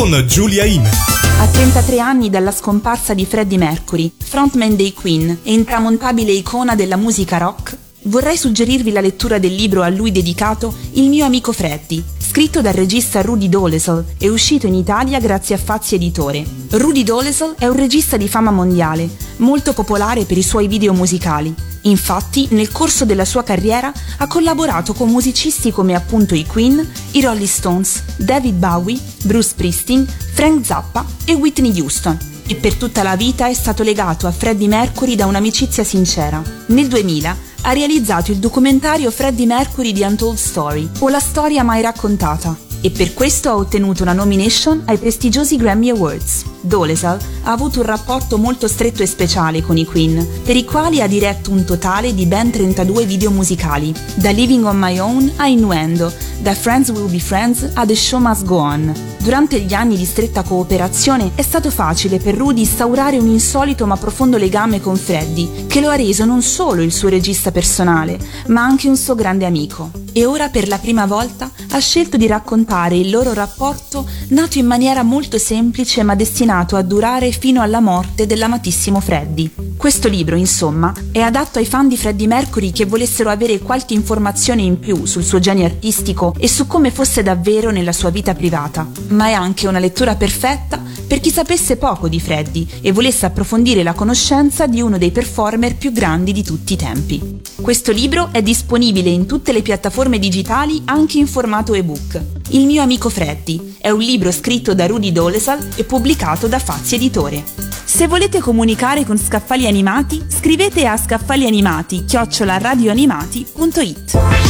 con Giulia Ime. A 33 anni dalla scomparsa di Freddie Mercury, frontman dei Queen e intramontabile icona della musica rock, vorrei suggerirvi la lettura del libro a lui dedicato Il mio amico Freddie, scritto dal regista Rudy Dolezal e uscito in Italia grazie a Fazzi Editore. Rudy Dolezal è un regista di fama mondiale, molto popolare per i suoi video musicali. Infatti, nel corso della sua carriera ha collaborato con musicisti come appunto i Queen, i Rolling Stones, David Bowie, Bruce Springsteen, Frank Zappa e Whitney Houston e per tutta la vita è stato legato a Freddie Mercury da un'amicizia sincera. Nel 2000 ha realizzato il documentario Freddie Mercury di Untold Story, o La storia mai raccontata, e per questo ha ottenuto una nomination ai prestigiosi Grammy Awards. Dolezal ha avuto un rapporto molto stretto e speciale con i Queen, per i quali ha diretto un totale di ben 32 video musicali, da Living on My Own a Innuendo, da Friends Will Be Friends a The Show Must Go On. Durante gli anni di stretta cooperazione è stato facile per Rudy instaurare un insolito ma profondo legame con Freddie, che lo ha reso non solo il suo regista personale, ma anche un suo grande amico. E ora per la prima volta ha scelto di raccontare il loro rapporto nato in maniera molto semplice ma destinato a durare fino alla morte dell'amatissimo Freddie. Questo libro, insomma, è adatto ai fan di Freddie Mercury che volessero avere qualche informazione in più sul suo genio artistico e su come fosse davvero nella sua vita privata, ma è anche una lettura perfetta per chi sapesse poco di Freddie e volesse approfondire la conoscenza di uno dei performer più grandi di tutti i tempi. Questo libro è disponibile in tutte le piattaforme digitali anche in formato ebook. Il mio amico Freddie è un libro scritto da Rudy Dolezal e pubblicato da Fazzi Editore. Se volete comunicare con Scaffali Animati, scrivete a scaffalianimati-radioanimati.it.